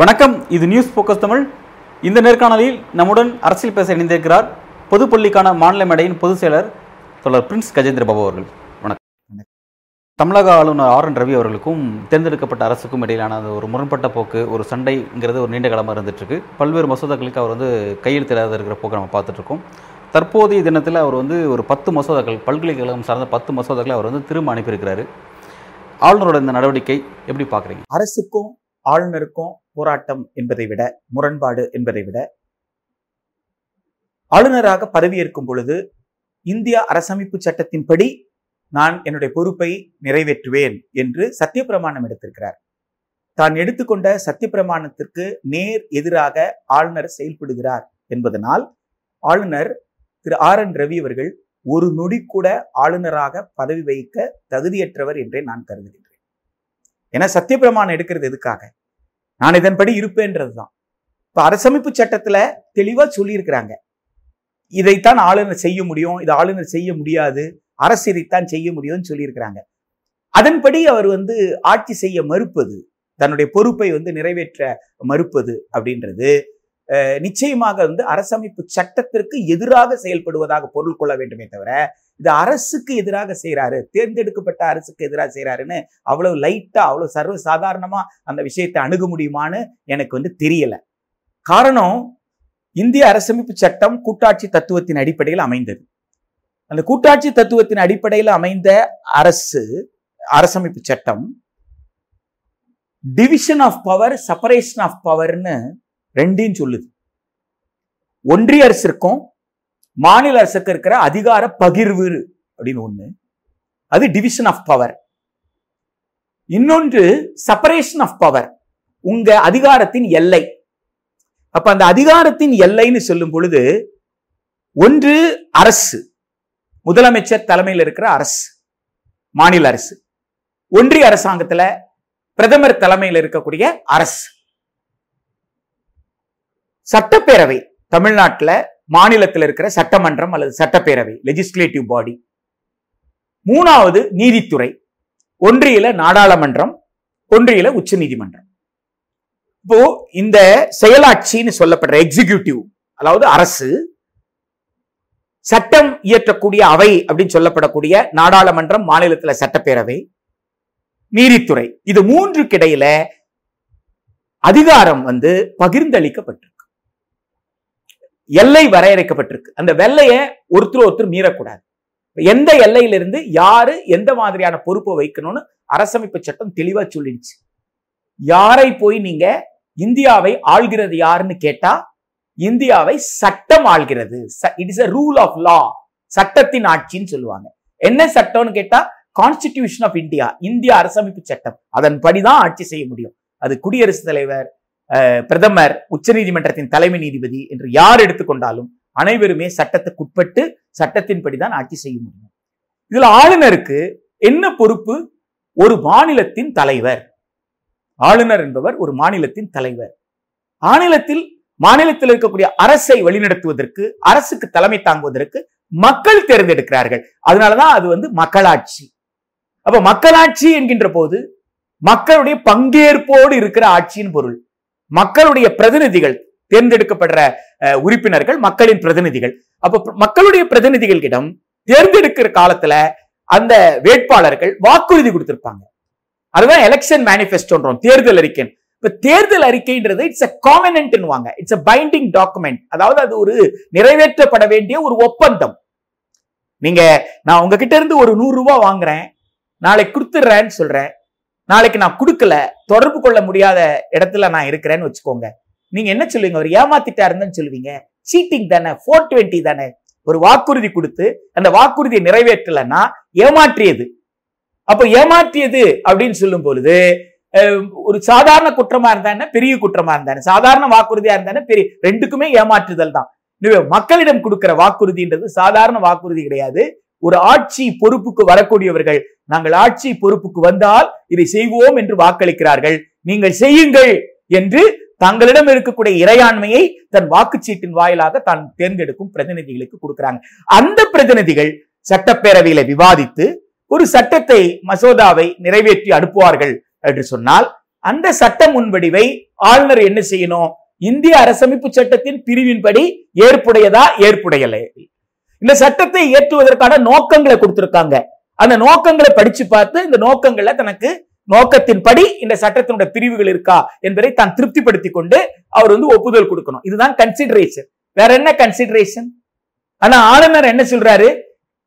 வணக்கம் இது news focus Tamil இந்த நேர்காணலில் நம்முடன் அரசியல் பேச இணைந்திருக்கிறார் பொதுப்பள்ளிக்கான மாநில மேடையின் பொதுச் செயலர் தொடர் பிரின்ஸ் கஜேந்திர பாபு அவர்கள். தமிழக ஆளுநர் ஆர் என் ரவி அவர்களுக்கும் தேர்ந்தெடுக்கப்பட்ட அரசுக்கும் இடையிலான ஒரு முரண்பட்ட போக்கு ஒரு சண்டைங்கிறது ஒரு நீண்ட காலமாக இருந்துகிட்ருக்கு பல்வேறு மசோதாக்களுக்கு அவர் வந்து கையெழுத்திடாத இருக்கிற போக்கு நம்ம பார்த்துட்ருக்கோம் தற்போதைய தினத்தில் அவர் வந்து ஒரு பத்து மசோதாக்கள் பல்கலைக்கழகம் சார்ந்த பத்து மசோதாக்களை அவர் வந்து திரும்ப அனுப்பியிருக்கிறாரு. ஆளுநரோட இந்த நடவடிக்கை எப்படி பார்க்குறீங்க? அரசுக்கும் ஆளுநருக்கும் போராட்டம் என்பதை விட முரண்பாடு என்பதை விட ஆளுநராக பதவியேற்கும் பொழுது இந்திய அரசமைப்பு சட்டத்தின்படி நான் என்னுடைய பொறுப்பை நிறைவேற்றுவேன் என்று சத்தியப்பிரமாணம் எடுத்திருக்கிறார். தான் எடுத்துக்கொண்ட சத்தியப்பிரமாணத்திற்கு நேர் எதிராக ஆளுநர் செயல்படுகிறார் என்பதனால் ஆளுநர் திரு ஆர் என் ரவி அவர்கள் ஒரு நொடி கூட ஆளுநராக பதவி வகிக்க தகுதியற்றவர் என்றே நான் கருதுகின்றேன். ஏன்னா சத்தியப்பிரமாணம் எடுக்கிறது எதுக்காக? நான் இதன்படி இருப்பேன்றதுதான் இப்ப அரசமைப்பு சட்டத்துல தெளிவா சொல்லியிருக்கிறாங்க. இதைத்தான் ஆளுநர் செய்ய முடியும் இது ஆளுநர் செய்ய முடியாது அரசு இதைத்தான் செய்ய முடியும்னு சொல்லியிருக்கிறாங்க. அதன்படி அவர் வந்து ஆட்சி செய்ய மறுப்பது தன்னுடைய பொறுப்பை வந்து நிறைவேற்ற மறுப்பது அப்படின்றது. அஹ், நிச்சயமாக வந்து அரசமைப்பு சட்டத்திற்கு எதிராக செயல்படுவதாக பொருள் கொள்ள வேண்டுமே தவிர இது அரசுக்கு எதிராக செய்யறாரு தேர்ந்தெடுக்கப்பட்ட அரசுக்கு எதிராக செய்யறாருன்னு அவ்வளவு லைட்டா அவ்வளவு சர்வ சாதாரணமா அந்த விஷயத்தை அணுக முடியுமான்னு எனக்கு வந்து தெரியல. காரணம் இந்திய அரசமைப்பு சட்டம் கூட்டாட்சி தத்துவத்தின் அடிப்படையில் அமைந்தது. அந்த கூட்டாட்சி தத்துவத்தின் அடிப்படையில் அமைந்த அரசு அரசமைப்பு சட்டம் division of power separation of பவர்னு ரெண்டையும் சொல்லுது. ஒன்றிய அரசிற்கும் மாநில அரசுக்கு இருக்கிற அதிகார பகிர்வு அப்படின்னு ஒண்ணு. அது டிவிஷன் ஆஃப் பவர் இன்னொன்று செப்பரேஷன் ஆஃப் பவர் உங்க அதிகாரத்தின் எல்லை. அப்ப அந்த அதிகாரத்தின் எல்லைன்னு சொல்லும் பொழுது ஒன்று அரசு. முதலமைச்சர் தலைமையில் இருக்கிற அரசு மாநில அரசு. ஒன்றிய அரசாங்கத்துல பிரதமர் தலைமையில் இருக்கக்கூடிய அரசு. சட்டப்பேரவை தமிழ்நாட்டில் மாநிலத்தில் இருக்கிற சட்டமன்றம் அல்லது சட்டப்பேரவை லெஜிஸ்லேட்டிவ் பாடி மூணாவது நீதித்துறை. ஒன்றியில நாடாளுமன்றம் ஒன்றியில உச்ச நீதிமன்றம். இப்போ இந்த செயலாட்சின்னு சொல்லப்படுற எக்ஸிகியூட்டிவ் அதாவது அரசு சட்டம் இயற்றக்கூடிய அவை அப்படின்னு சொல்லப்படக்கூடிய நாடாளுமன்றம் மாநிலத்துல சட்டப்பேரவை நீதித்துறை. இது மூன்றுக்கு இடையில அதிகாரம் வந்து பகிர்ந்தளிக்கப்பட்டிருக்கு. எல்லை வரையறைக்கப்பட்டிருக்கு. அந்த வெள்ளைய ஒருத்தர் ஒருத்தர் மீறக்கூடாது. எந்த எல்லையிலிருந்து யாரு எந்த மாதிரியான பொறுப்பை வைக்கணும்னு அரசமைப்பு சட்டம் தெளிவா சொல்லிடுச்சு. யாரை போய் நீங்க இந்தியாவை ஆள்கிறது யாருன்னு கேட்டா இந்தியாவை சட்டம் ஆள்கிறது. It is a rule of law சட்டத்தின் ஆட்சின்னு சொல்லுவாங்க. என்ன சட்டம்னு கேட்டா கான்ஸ்டிடியூஷன் ஆஃப் இந்தியா இந்திய அரசமைப்பு சட்டம். அதன்படிதான் ஆட்சி செய்ய முடியும். அது குடியரசுத் தலைவர் பிரதமர் உச்சநீதிமன்றத்தின் தலைமை நீதிபதி என்று யார் எடுத்துக்கொண்டாலும் அனைவருமே சட்டத்துக்குட்பட்டு சட்டத்தின்படிதான் ஆட்சி செய்ய முடியும். இதுல ஆளுநருக்கு என்ன பொறுப்பு? ஒரு மாநிலத்தின் தலைவர். ஆளுநர் என்பவர் ஒரு மாநிலத்தின் தலைவர். மாநிலத்தில் மாநிலத்தில் இருக்கக்கூடிய அரசை வழிநடத்துவதற்கு அரசுக்கு தலைமை தாங்குவதற்கு மக்கள் தேர்ந்தெடுக்கிறார்கள். அதனாலதான் அது வந்து மக்களாட்சி. அப்ப மக்களாட்சி என்கின்ற போது மக்களுடைய பங்கேற்போடு இருக்கிற ஆட்சியின் பொருள். மக்களுடைய பிரதிநிதிகள் தேர்ந்தெடுக்கப்படுற அஹ், உறுப்பினர்கள் மக்களின் பிரதிநிதிகள். அப்ப மக்களுடைய பிரதிநிதிகளிடம் தேர்ந்தெடுக்கிற காலத்துல அந்த வேட்பாளர்கள் வாக்குறுதி கொடுத்திருப்பாங்க. அதுதான் எலெக்ஷன் மேனிபெஸ்டோன்றோம் தேர்தல் அறிக்கை இப்ப தேர்தல் அறிக்கைன்றது இட்ஸ் அ காமனன்ட்னுவாங்க இட்ஸ் அ பைண்டிங் டாக்குமெண்ட் அதாவது அது ஒரு நிறைவேற்றப்பட வேண்டிய ஒரு ஒப்பந்தம். நீங்க நான் உங்ககிட்ட இருந்து ஒரு நூறு ரூபாய் வாங்குறேன் நாளைக்கு கொடுத்துட்றேன்னு சொல்றேன் நாளைக்கு நான் கொடுக்கல தொடர்பு கொள்ள முடியாத இடத்துல நான் இருக்கிறேன்னு வச்சுக்கோங்க. நீங்க என்ன சொல்லுவீங்க? அவர் ஏமாத்திட்டாருன்னு சொல்லுவீங்க. சீட்டிங் தானே ஃபோர் டுவெண்ட்டி தானே. ஒரு வாக்குறுதி கொடுத்து அந்த வாக்குறுதியை நிறைவேற்றலைன்னா ஏமாற்றியது. அப்ப ஏமாற்றியது அப்படின்னு சொல்லும் பொழுது ஒரு சாதாரண குற்றமா இருந்தானே பெரிய குற்றமா இருந்தானே சாதாரண வாக்குறுதியா இருந்தானே பெரிய ரெண்டுக்குமே ஏமாற்றுதல் தான். மக்களிடம் கொடுக்கிற வாக்குறுதின்றது சாதாரண வாக்குறுதி கிடையாது. ஒரு ஆட்சி பொறுப்புக்கு வரக்கூடியவர்கள் நாங்கள் ஆட்சி பொறுப்புக்கு வந்தால் இதை செய்வோம் என்று வாக்களிக்கிறார்கள். நீங்கள் செய்யுங்கள் என்று தங்களிடம் இருக்கக்கூடிய இறையாண்மையை தன் வாக்குச்சீட்டின் வாயிலாக தான் தேர்ந்தெடுக்கும் பிரதிநிதிகளுக்கு கொடுக்கிறாங்க. அந்த பிரதிநிதிகள் சட்டப்பேரவையில விவாதித்து ஒரு சட்டத்தை மசோதாவை நிறைவேற்றி அனுப்புவார்கள் என்று சொன்னால் அந்த சட்ட முன்வடிவை ஆளுநர் என்ன செய்யணும்? இந்திய அரசமைப்பு சட்டத்தின் பிரிவின்படி ஏற்புடையதா ஏற்புடையலை? இந்த சட்டத்தை இயற்றுவதற்கான நோக்கங்களை கொடுத்திருக்காங்க. அந்த நோக்கங்களை படிச்சு பார்த்து இந்த நோக்கங்களை தனக்கு நோக்கத்தின்படி இந்த சட்டத்தினுடைய பிரிவுகள் இருக்கா என்பதை தான் திருப்திப்படுத்தி கொண்டு அவர் வந்து ஒப்புதல் கொடுக்கணும். இதுதான் கன்சிடரேஷன் வேற என்ன கன்சிடரேஷன் ஆனா ஆளுநர் என்ன சொல்றாரு?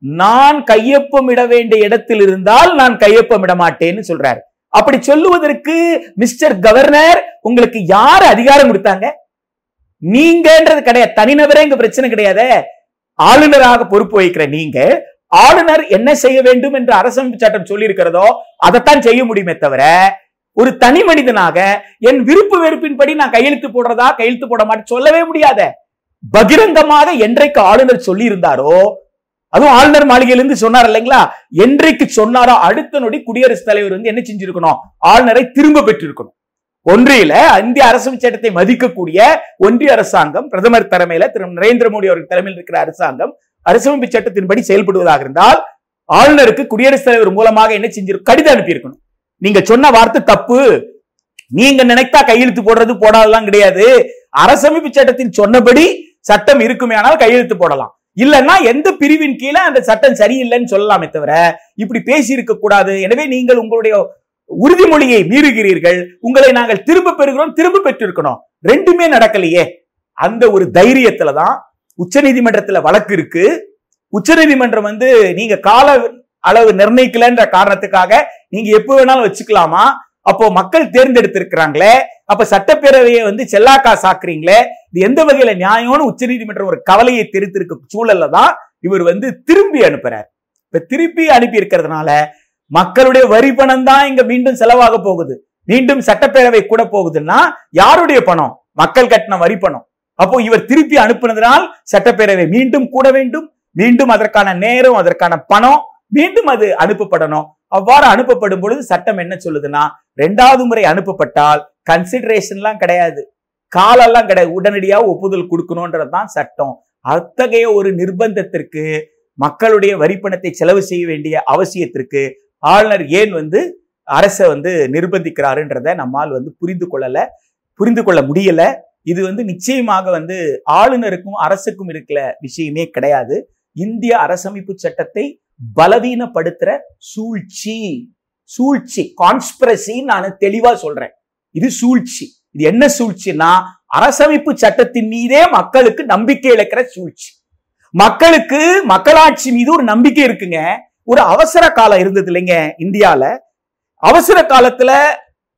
நான் கையொப்பம் இட வேண்டிய இடத்தில் இருந்தால் நான் கையொப்பம் இட மாட்டேன்னு சொல்றாரு. அப்படி சொல்லுவதற்கு மிஸ்டர் கவர்னர் உங்களுக்கு யார் அதிகாரம் கொடுத்தாங்க? நீங்கன்றது கிடையாது. தனிநபரே இங்க பிரச்சனை கிடையாது. ஆளுநராக பொறுப்பு வகிக்கிற நீங்க ஆளுநர் என்ன செய்ய வேண்டும் என்று அரசமைப்பு சட்டம் சொல்லி இருக்கிறதோ அதைத்தான் செய்ய முடியுமே தவிர ஒரு தனி மனிதனாக என் விருப்பு வெறுப்பின்படி நான் கையெழுத்து போடுறதா கையெழுத்து போட மாட்டேன் சொல்லவே முடியாத. பகிரங்கமாக என்றைக்கு ஆளுநர் சொல்லி இருந்தாரோ அதுவும் ஆளுநர் மாளிகையிலிருந்து சொன்னார் இல்லைங்களா? என்றைக்கு சொன்னாரோ அடுத்த நொடி குடியரசுத் தலைவர் வந்து என்ன செஞ்சிருக்கணும்? ஆளுநரை திரும்ப பெற்றிருக்கணும். ஒன்றியில இந்திய அரசு சட்டத்தை மதிக்கக்கூடிய ஒன்றிய அரசாங்கம் பிரதமர் தலைமையில திரு நரேந்திர மோடி அவர்கள் தலைமையில் இருக்கிற அரசாங்கம் அரசமைப்பு சட்டத்தின்படி செயல்படுவதாக இருந்தால் ஆளுநருக்கு குடியரசுத் தலைவர் மூலமாக என்ன செஞ்சிருக்கும் கடிதம் அனுப்பியிருக்கணும். நீங்க சொன்ன வார்த்தை தப்பு. நீங்க நினைத்தா கையெழுத்து போடுறது போடாதெல்லாம் கிடையாது. அரசமைப்பு சட்டத்தின் சொன்னபடி சட்டம் இருக்குமே ஆனால் கையெழுத்து போடலாம். இல்லைன்னா எந்த பிரிவின் கீழே அந்த சட்டம் சரியில்லைன்னு சொல்லலாமே தவிர இப்படி பேசி இருக்க கூடாது. எனவே நீங்கள் உங்களுடைய உறுதிமொழியை மீறுகிறீர்கள். உங்களை நாங்கள் திரும்ப பெறுகிறோம் திரும்ப பெற்றிருக்கணும் ரெண்டுமே நடக்கலையே. அந்த ஒரு தைரியத்துல தான் உச்சநீதிமன்றத்துல வழக்கு இருக்கு. உச்சநீதிமன்றம் வந்து நீங்க கால அளவு நிர்ணயிக்கலன்ற காரணத்துக்காக நீங்க எப்ப வேணாலும் வச்சுக்கலாமா? அப்போ மக்கள் தேர்ந்தெடுத்திருக்கிறாங்களே அப்ப சட்டப்பேரவையை வந்து செல்லாக்கா சாக்குறீங்களே இது எந்த வகையில நியாயம்னு உச்சநீதிமன்றம் ஒரு கவலையை தெரிவித்திருக்க சூழல்ல தான் இவர் வந்து திரும்பி அனுப்புறார். இப்ப திருப்பி அனுப்பி இருக்கிறதுனால மக்களுடைய வரி பணம் தான் இங்க மீண்டும் செலவாக போகுது. மீண்டும் சட்டப்பேரவை கூட போகுதுன்னா யாருடைய பணம்? மக்கள் கட்டின வரி பணம். அப்போ இவர் திருப்பி அனுப்புனதனால் சட்டப்பேரவை மீண்டும் கூட வேண்டும் மீண்டும் அதற்கான நேரம் அதற்கான பணம் மீண்டும் அது அனுப்பப்படணும். அவ்வாறு அனுப்பப்படும் பொழுது சட்டம் என்ன சொல்லுதுன்னா ரெண்டாவது முறை அனுப்பப்பட்டால் கன்சிடரேஷன்லாம் கிடையாது. காலெல்லாம் கிடையாது. உடனடியாக ஒப்புதல் கொடுக்கணுன்றது தான் சட்டம். அத்தகைய ஒரு நிர்பந்தத்திற்கு மக்களுடைய வரிப்பணத்தை செலவு செய்ய வேண்டிய அவசியத்திற்கு ஆளுநர் ஏன் வந்து அரசை வந்து நிர்பந்திக்கிறாருன்றத நம்மால் வந்து புரிந்து கொள்ளலை புரிந்து கொள்ள முடியல. இது வந்து நிச்சயமாக வந்து ஆளுநருக்கும் அரசுக்கும் இருக்கிற விஷயமே கிடையாது. இந்திய அரசமைப்பு சட்டத்தை பலவீனப்படுத்துற சூழ்ச்சி. சூழ்ச்சி கான்ஸ்பிரசின்னு நான் தெளிவா சொல்றேன். இது சூழ்ச்சி. இது என்ன சூழ்ச்சின்னா அரசமைப்பு சட்டத்தின் மீதே மக்களுக்கு நம்பிக்கை இழக்கிற சூழ்ச்சி. மக்களுக்கு மக்களாட்சி மீது ஒரு நம்பிக்கை இருக்குங்க. ஒரு அவசர காலம் இருந்தது இல்லைங்க இந்தியால. அவசர காலத்துல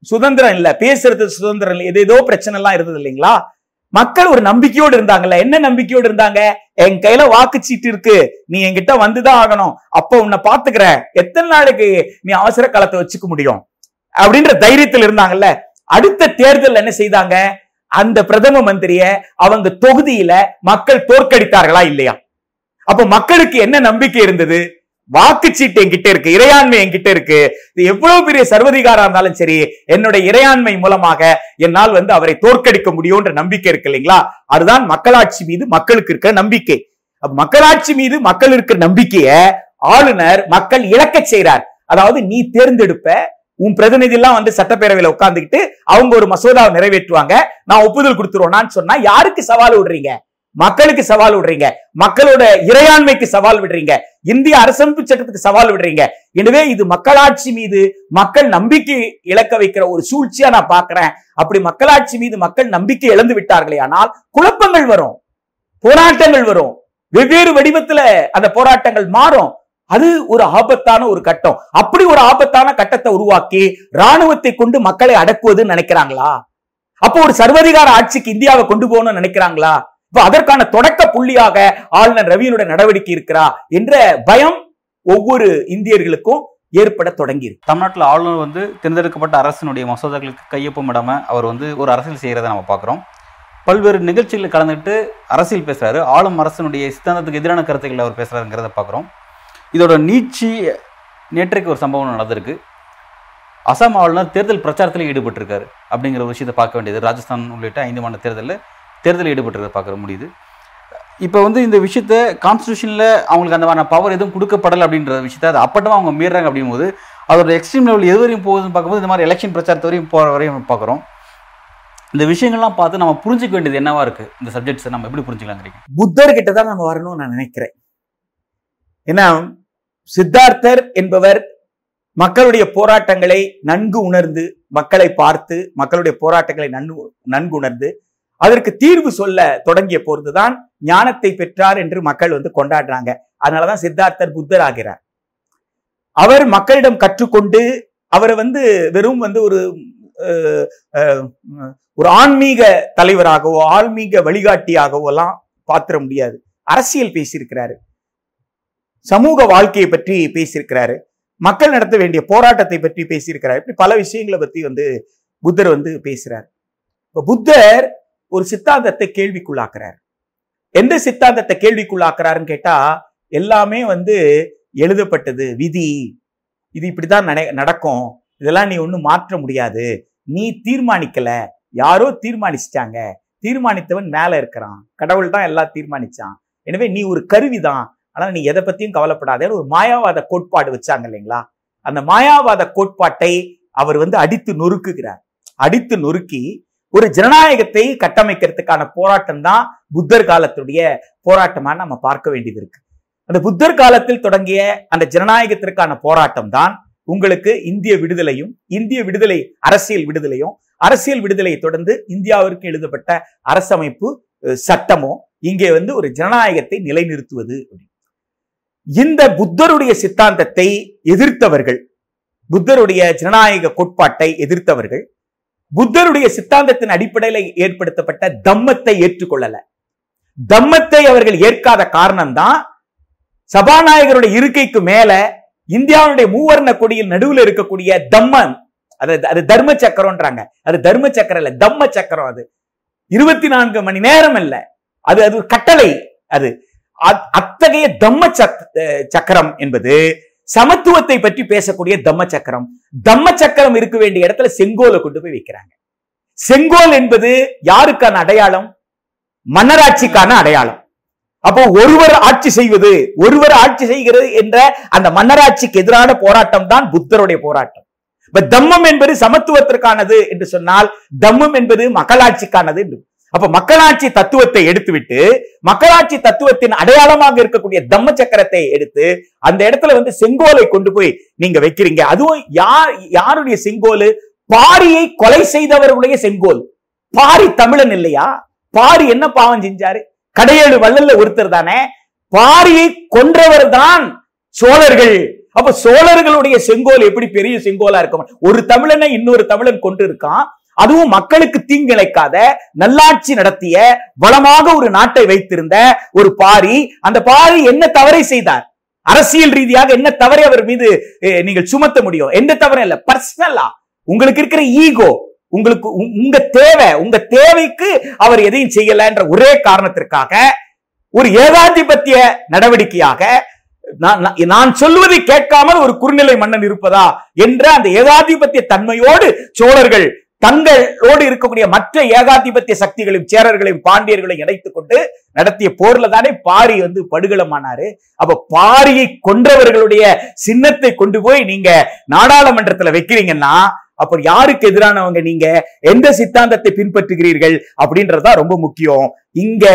சுதந்திரம் இல்ல பேசுறது சுதந்திரம் இல்லை ஏதேதோ பிரச்சனை எல்லாம் இருந்தது இல்லைங்களா? மக்கள் ஒரு நம்பிக்கையோடு இருந்தாங்கல்ல? என்ன நம்பிக்கையோடு இருந்தாங்க? என் கையில வாக்குச்சீட்டு இருக்கு. நீ என்கிட்ட வந்துதான் ஆகணும். அப்ப உன்னை பாத்துக்கிற எத்தனை நாளைக்கு நீ அவசர காலத்தை வச்சுக்க முடியும்? அப்படின்ற தைரியத்தில் இருந்தாங்கல்ல? அடுத்த தேர்தல் என்ன செய்தாங்க? அந்த பிரதம மந்திரிய அவங்க தொகுதியில மக்கள் தோற்கடித்தார்களா இல்லையா? அப்ப மக்களுக்கு என்ன நம்பிக்கை இருந்தது? வாக்குச்சீட்டு என்கிட்ட இருக்கு இறையாண்மை என்கிட்ட இருக்கு. இது எவ்வளவு பெரிய சர்வதிகாரம் இருந்தாலும் சரி என்னுடைய இறையாண்மை மூலமாக என்னால் வந்து அவரை தோற்கடிக்க முடியும்ன்ற நம்பிக்கை இருக்கு இல்லைங்களா? அதுதான் மக்களாட்சி மீது மக்களுக்கு இருக்கிற நம்பிக்கை. மக்களாட்சி மீது மக்கள் இருக்கிற நம்பிக்கைய ஆளுநர் மக்கள் இழக்க செய்றார். அதாவது நீ தேர்ந்தெடுப்ப உன் பிரதிநிதி எல்லாம் வந்து சட்டப்பேரவையில உட்கார்ந்துக்கிட்டு அவங்க ஒரு மசோதாவை நிறைவேற்றுவாங்க. நான் ஒப்புதல் கொடுத்துருவோம்னான்னு சொன்னா யாருக்கு சவால் விடுறீங்க? மக்களுக்கு சவால் விடுறீங்க. மக்களோட இறையாண்மைக்கு சவால் விடுறீங்க. இந்திய அரசமைப்பு சட்டத்துக்கு சவால் விடுறீங்க. எனவே இது மக்களாட்சி மீது மக்கள் நம்பிக்கை இழக்க வைக்கிற ஒரு சூழ்ச்சியா நான் பார்க்கிறேன். அப்படி மக்களாட்சி மீது மக்கள் நம்பிக்கை இழந்து விட்டார்களே ஆனால் குழப்பங்கள் வரும். போராட்டங்கள் வரும். வெவ்வேறு வடிவத்துல அந்த போராட்டங்கள் மாறும். அது ஒரு ஆபத்தான ஒரு கட்டம். அப்படி ஒரு ஆபத்தான கட்டத்தை உருவாக்கி ராணுவத்தை கொண்டு மக்களை அடக்குவதுன்னு நினைக்கிறாங்களா? அப்போ ஒரு சர்வதிகார ஆட்சிக்கு இந்தியாவை கொண்டு போகணும்னு நினைக்கிறாங்களா? இப்ப அதற்கான தொடக்க புள்ளியாக ஆளுநர் ரவியினுடைய நடவடிக்கை இருக்கிறா என்ற பயம் ஒவ்வொரு இந்தியர்களுக்கும் ஏற்பட தொடங்கி தமிழ்நாட்டில் ஆளுநர் வந்து தேர்ந்தெடுக்கப்பட்ட அரசினுடைய மசோதாக்களுக்கு கையொப்பம் இடாம அவர் வந்து ஒரு அரசியல் செய்கிறத நம்ம பார்க்குறோம். பல்வேறு நிகழ்ச்சிகளில் கலந்துட்டு அரசியல் பேசுகிறாரு ஆளும் அரசனுடைய சித்தாந்தத்துக்கு எதிரான கருத்துக்களை அவர் பேசுகிறாருங்கிறத பார்க்குறோம். இதோட நீச்சி நேற்றைக்கு ஒரு சம்பவம் நடந்திருக்கு. அசாம் ஆளுநர் தேர்தல் பிரச்சாரத்தில் ஈடுபட்டிருக்காரு அப்படிங்கிற ஒரு விஷயத்தை பார்க்க வேண்டியது. ராஜஸ்தான் உள்ளிட்ட ஐந்து மாநில தேர்தலில் தேர்தலில் ஈடுபட்டிருக்க பார்க்க முடியுது. இப்போ வந்து இந்த விஷயத்த கான்ஸ்டியூஷனில் அவங்களுக்கு அந்த மாதிரி பவர் எதுவும் கொடுக்கப்படலை அப்படின்ற விஷயத்த அது அப்பட்டமாக அவங்க மீறுறாங்க அப்படிங்கும்போது அதோட எக்ஸ்ட்ரீம் லெவல் எது வரையும் போகுதுன்னு பார்க்கும்போது இந்த மாதிரி எலெக்ஷன் பிரச்சாரத்து வரையும் போகிற வரையும் நம்ம பார்க்குறோம். இந்த விஷயங்கள்லாம் பார்த்து நம்ம புரிஞ்சுக்க வேண்டியது என்னவா இருக்குது இந்த சப்ஜெக்ட்ஸை நம்ம எப்படி புரிஞ்சுக்கலாங்கிறீங்க புத்தர்கிட்ட தான் நம்ம வரணும்னு நான் நினைக்கிறேன். ஏன்னா சித்தார்த்தர் என்பவர் மக்களுடைய போராட்டங்களை நன்கு உணர்ந்து மக்களை பார்த்து மக்களுடைய போராட்டங்களை நன்கு நன்கு உணர்ந்து அதற்கு தீர்வு சொல்ல தொடங்கிய பொழுதுதான் ஞானத்தை பெற்றார் என்று மக்கள் வந்து கொண்டாடுறாங்க. அதனாலதான் சித்தார்த்தர் புத்தர் ஆகிறார் அவர் மக்களிடம் கற்றுக்கொண்டு அவரை வந்து வெறும் வந்து ஒரு அஹ், ஒரு ஆன்மீக தலைவராகவோ ஆன்மீக வழிகாட்டியாகவோ எல்லாம் பாத்திர முடியாது. அரசியல் பேசியிருக்கிறாரு. சமூக வாழ்க்கையை பற்றி பேசியிருக்கிறாரு. மக்கள் நடத்த வேண்டிய போராட்டத்தை பற்றி பேசியிருக்கிறார். இப்படி பல விஷயங்களை பத்தி வந்து புத்தர் வந்து பேசுறார். இப்ப புத்தர் ஒரு சித்தாந்தத்தை கேள்விக்குள்ளாக்குறார். எந்த சித்தாந்தத்தை கேள்விக்குள்ளாக்குறாருன்னு கேட்டா எல்லாமே வந்து எழுதப்பட்டது விதி. இது இப்படிதான் நட- நடக்கும். இதெல்லாம் நீ ஒண்ணும் மாற்ற முடியாது. நீ தீர்மானிக்கல. யாரோ தீர்மானிச்சிட்டாங்க. தீர்மானித்தவன் மேல இருக்கிறான். கடவுள் தான் எல்லாம் தீர்மானிச்சான். எனவே நீ ஒரு கருவிதான். ஆனா நீ எதை பத்தியும் கவலைப்படாதேன்னு ஒரு மாயாவாத கோட்பாடு வச்சாங்க இல்லைங்களா? அந்த மாயாவாத கோட்பாட்டை அவர் வந்து அடித்து நொறுக்குகிறார். அடித்து நொறுக்கி ஒரு ஜனநாயகத்தை கட்டமைக்கிறதுக்கான போராட்டம் தான் புத்தர் காலத்துடைய போராட்டமா நம்ம பார்க்க வேண்டியது இருக்கு அந்த புத்தர் காலத்தில் தொடங்கிய அந்த ஜனநாயகத்திற்கான போராட்டம் தான் உங்களுக்கு இந்திய விடுதலையும் இந்திய விடுதலை அரசியல் விடுதலையும் அரசியல் விடுதலையை தொடர்ந்து இந்தியாவிற்கு எழுதப்பட்ட அரசமைப்பு சட்டமோ இங்கே வந்து ஒரு ஜனநாயகத்தை நிலைநிறுத்துவது அப்படின்னு. இந்த புத்தருடைய சித்தாந்தத்தை எதிர்த்தவர்கள் புத்தருடைய ஜனநாயக கோட்பாட்டை எதிர்த்தவர்கள் புத்தருடைய சித்தாந்தத்தின் அடிப்படையில் ஏற்படுத்தப்பட்ட தம்மத்தை ஏற்றுக்கொள்ளல. தம்மத்தை அவர்கள் ஏற்காத காரணம்தான் சபாநாயகருடைய இருக்கைக்கு மேல இந்தியாவுடைய மூவர்ண கொடியில் நடுவில் இருக்கக்கூடிய தம்மன் அது அது தர்ம சக்கரம்ன்றாங்க. அது தர்ம சக்கரம் இல்ல தம்ம சக்கரம் அது. இருபத்தி நான்கு மணி நேரம் இல்ல. அது அது கட்டளை. அது அத்தகைய தம்ம அஹ் சக்கரம் என்பது சமத்துவத்தை பற்றி பேசக்கூடிய தம்ம சக்கரம் தம்ம சக்கரம் இருக்க வேண்டிய இடத்துல செங்கோலை கொண்டு போய் வைக்கிறாங்க. செங்கோல் என்பது யாருக்கான அடையாளம்? மன்னராட்சிக்கான அடையாளம். அப்போ ஒருவர் ஆட்சி செய்வது ஒருவர் ஆட்சி செய்கிறது என்ற அந்த மன்னராட்சிக்கு எதிரான போராட்டம் தான் புத்தருடைய போராட்டம். இப்ப தம்மம் என்பது சமத்துவத்திற்கானது என்று சொன்னால் தம்மம் என்பது மக்களாட்சிக்கானது என்று. அப்ப மக்களாட்சி தத்துவத்தை எடுத்துவிட்டு மக்களாட்சி தத்துவத்தின் அடையாளமாக இருக்கக்கூடிய தம்ம சக்கரத்தை எடுத்து அந்த இடத்துல வந்து செங்கோலை கொண்டு போய் நீங்க வைக்கிறீங்க. அதுவும் யார் யாருடைய செங்கோல்? பாரியை கொலை செய்தவர்களுடைய செங்கோல். பாரி தமிழன் இல்லையா? பாரி என்ன பாவம் செஞ்சாரு? கடையேழு வள்ளல்ல ஒருத்தர் தானே? பாரியை கொன்றவர் தான் சோழர்கள். அப்ப சோழர்களுடைய செங்கோல் எப்படி பெரிய செங்கோலா இருக்கும்? ஒரு தமிழனை இன்னொரு தமிழன் கொண்டு இருக்கான் அதுவும் மக்களுக்கு தீங்கிழைக்காத நல்லாட்சி நடத்திய வளமாக ஒரு நாட்டை வைத்திருந்த ஒரு பாரி. அந்த பாரி என்ன தவறை செய்தார்? அரசியல் ரீதியாக என்ன தவறை அவர் மீது நீங்கள் சுமத்த முடியும்? எந்த தவறும் இல்ல. பர்சனலா உங்களுக்கு இருக்கிற ஈகோ உங்களுக்கு உ- உங்க தேவை உங்க தேவைக்கு அவர் எதையும் செய்யலன்ற ஒரே காரணத்திற்காக ஒரு ஏகாதிபத்திய நடவடிக்கையாக நான் நான்- நான் சொல்வதை கேட்காமல் ஒரு குறுநிலை மன்னன் இருப்பதா என்ற அந்த ஏகாதிபத்திய தன்மையோடு சோழர்கள் தங்களோடு இருக்கக்கூடிய மற்ற ஏகாதிபத்திய சக்திகளையும் சேரர்களையும் பாண்டியர்களையும் இணைத்துக் கொண்டு நடத்திய போர்ல தானே பாரி வந்து படுகளமானாரு அப்ப பாரியை கொன்றவர்களுடைய சின்னத்தை கொண்டு போய் நீங்க நாடாளுமன்றத்துல வைக்கிறீங்கன்னா அப்ப யாருக்கு எதிரானவங்க நீங்க? எந்த சித்தாந்தத்தை பின்பற்றுகிறீர்கள்? அப்படின்றதா ரொம்ப முக்கியம். இங்க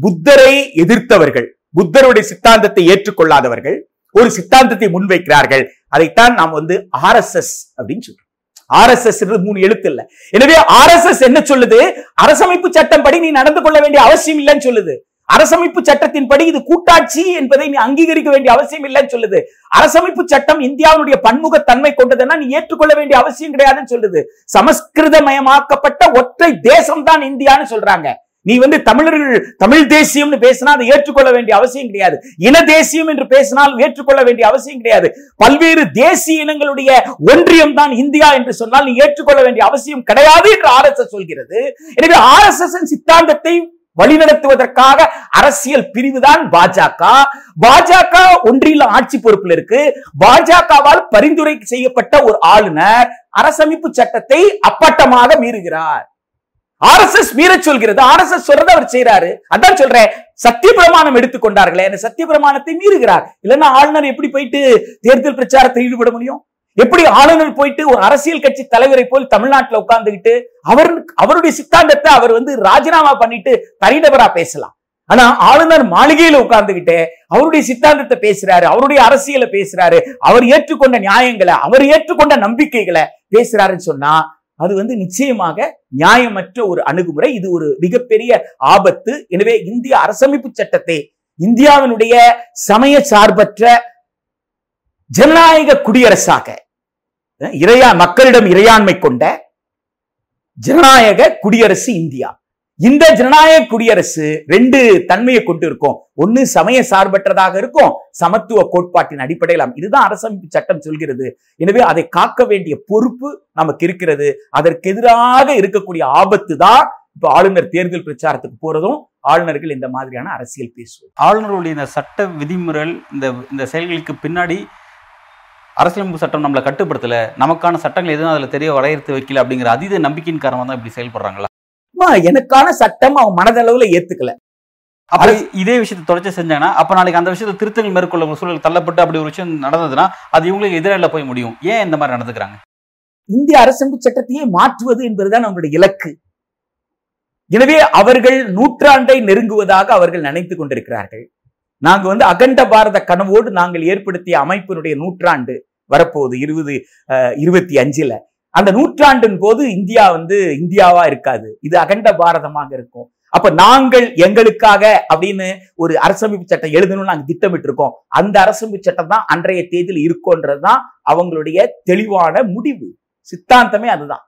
புத்தரை எதிர்த்தவர்கள் புத்தருடைய சித்தாந்தத்தை ஏற்றுக்கொள்ளாதவர்கள் ஒரு சித்தாந்தத்தை முன்வைக்கிறார்கள். அதைத்தான் நாம் வந்து ஆர்எஸ்எஸ் அப்படின்னு சொல்றோம். ஆர்எஸ்எஸ் மூணு எழுத்து இல்ல. எனவே ஆர்எஸ்எஸ் என்ன சொல்லுது? அரசமைப்பு சட்டம் படி நீ நடந்து கொள்ள வேண்டிய அவசியம் இல்லைன்னு சொல்லுது. அரசமைப்பு சட்டத்தின்படி இது கூட்டாட்சி என்பதை நீ அங்கீகரிக்க வேண்டிய அவசியம் இல்லைன்னு சொல்லுது. அரசமைப்பு சட்டம் இந்தியாவுடைய பன்முகத்தன்மை கொண்டதுன்னா நீ ஏற்றுக்கொள்ள வேண்டிய அவசியம் கிடையாதுன்னு சொல்லுது. சமஸ்கிருதமயமாக்கப்பட்ட ஒற்றை தேசம் தான் இந்தியான்னு சொல்றாங்க. நீ வந்து தமிழர்கள் தமிழ் தேசியம்னு பேசினா அதை ஏற்றுக்கொள்ள வேண்டிய அவசியம் கிடையாது. இன தேசியம் என்று பேசினால் ஏற்றுக்கொள்ள வேண்டிய அவசியம் கிடையாது. பல்வேறு தேசிய இனங்களுடைய ஒன்றியம் தான் இந்தியா என்று சொன்னால் நீ ஏற்றுக்கொள்ள வேண்டிய அவசியம் கிடையாது என்று ஆர் எஸ் எஸ் சொல்கிறது. எனவே ஆர் எஸ் எஸ் சித்தாந்தத்தை வழிநடத்துவதற்காக அரசியல் பிரிவுதான் பாஜக. பாஜக ஒன்றியில் ஆட்சி பொறுப்பில் இருக்கு. பாஜகவால் பரிந்துரை செய்யப்பட்ட ஒரு ஆளுநர் அரசமைப்பு சட்டத்தை அப்பட்டமாக மீறுகிறார். ஆர்எஸ்எஸ் மீற சொல்கிறது. ஆர்எஸ்எஸ் சொல்றதை அவர் செய்யறாரு அதான் சொல்றேன். சத்திய பிரமாணம் எடுத்துக்கொண்டார்களே அந்த சத்திய பிரமாணத்தை மீறுகிறார். இல்லைன்னா ஆளுநர் எப்படி போயிட்டு தேர்தல் பிரச்சாரத்தை ஈடுபட முடியும்? எப்படி ஆளுநர் போயிட்டு ஒரு அரசியல் கட்சி தலைவரை போல் தமிழ்நாட்டுல உட்கார்ந்துகிட்டு அவர் அவருடைய சித்தாந்தத்தை அவர் வந்து ராஜினாமா பண்ணிட்டு தனிநபரா பேசலாம். ஆனா ஆளுநர் மாளிகையில உட்கார்ந்துகிட்டு அவருடைய சித்தாந்தத்தை பேசுறாரு அவருடைய அரசியலை பேசுறாரு அவர் ஏற்றுக்கொண்ட நியாயங்களை அவர் ஏற்றுக்கொண்ட நம்பிக்கைகளை பேசுறாருன்னு சொன்னா அது வந்து நிச்சயமாக நியாயமற்ற ஒரு அணுகுமுறை. இது ஒரு மிகப்பெரிய ஆபத்து. எனவே இந்திய அரசமைப்பு சட்டத்தை இந்தியாவினுடைய சமய சார்பற்ற ஜனநாயக குடியரசாக இறையா மக்களிடம் இறையாண்மை கொண்ட ஜனநாயக குடியரசு இந்தியா. இந்த ஜனநாயக குடியரசு ரெண்டு தன்மையை கொண்டு இருக்கும் ஒன்னு சமய சார்பற்றதாக இருக்கும். சமத்துவ கோட்பாட்டின் அடிப்படையில் இதுதான் அரசமைப்பு சட்டம் சொல்கிறது. எனவே அதை காக்க வேண்டிய பொறுப்பு நமக்கு இருக்கிறது. அதற்கு எதிராக இருக்கக்கூடிய ஆபத்து தான் இப்ப ஆளுநர் தேர்தல் பிரச்சாரத்துக்கு போறதும் ஆளுநர்கள் இந்த மாதிரியான அரசியல் பேசுவது. ஆளுநருடைய இந்த சட்ட விதிமுறைகள் இந்த இந்த செயல்களுக்கு பின்னாடி அரசியலமைப்பு சட்டம் நம்மளை கட்டுப்படுத்தல. நமக்கான சட்டங்கள் எதுவும் அதுல தெரிய வரையறுத்து வைக்கல அப்படிங்கிற அதீத நம்பிக்கையின் காரணமாக தான் இப்படி செயல்படுறாங்களா? எனக்கான சட்டம் அவன் மனதளவுல ஏத்துக்கல. அப்ப இதே விஷயத்தை தொடர்ச்சி செஞ்சாங்கன்னா அப்ப நாளைக்கு அந்த விஷயத்தை திருத்தங்கள் மேற்கொள்ள சூழல் தள்ளப்பட்டு அப்படி ஒரு விஷயம் நடந்ததுன்னா அது இவங்களுக்கு எதிரால போய் முடியும். ஏன் இந்த மாதிரி நடந்துக்கிறாங்க? இந்திய அரசமைப்பு சட்டத்தையே மாற்றுவது என்பதுதான் நம்முடைய இலக்கு. எனவே அவர்கள் நூற்றாண்டை நெருங்குவதாக அவர்கள் நினைத்துக் கொண்டிருக்கிறார்கள். நாங்க வந்து அகண்ட பாரத கனவோடு நாங்கள் ஏற்படுத்திய அமைப்பினுடைய நூற்றாண்டு வரப்போகுது இருபது இருபத்தி அஞ்சுல. அந்த நூற்றாண்டின் போது இந்தியா வந்து இந்தியாவா இருக்காது. இது அகண்ட பாரதமாக இருக்கும். அப்ப நாங்கள் எங்களுக்காக அப்படின்னு ஒரு அரசமைப்பு சட்டம் எழுதணும்னு நாங்க திட்டமிட்டு இருக்கோம் அந்த அரசமைப்பு சட்டம் தான் அன்றைய தேதியில் இருக்கோன்றதுதான் அவங்களுடைய தெளிவான முடிவு. சித்தாந்தமே அதுதான்.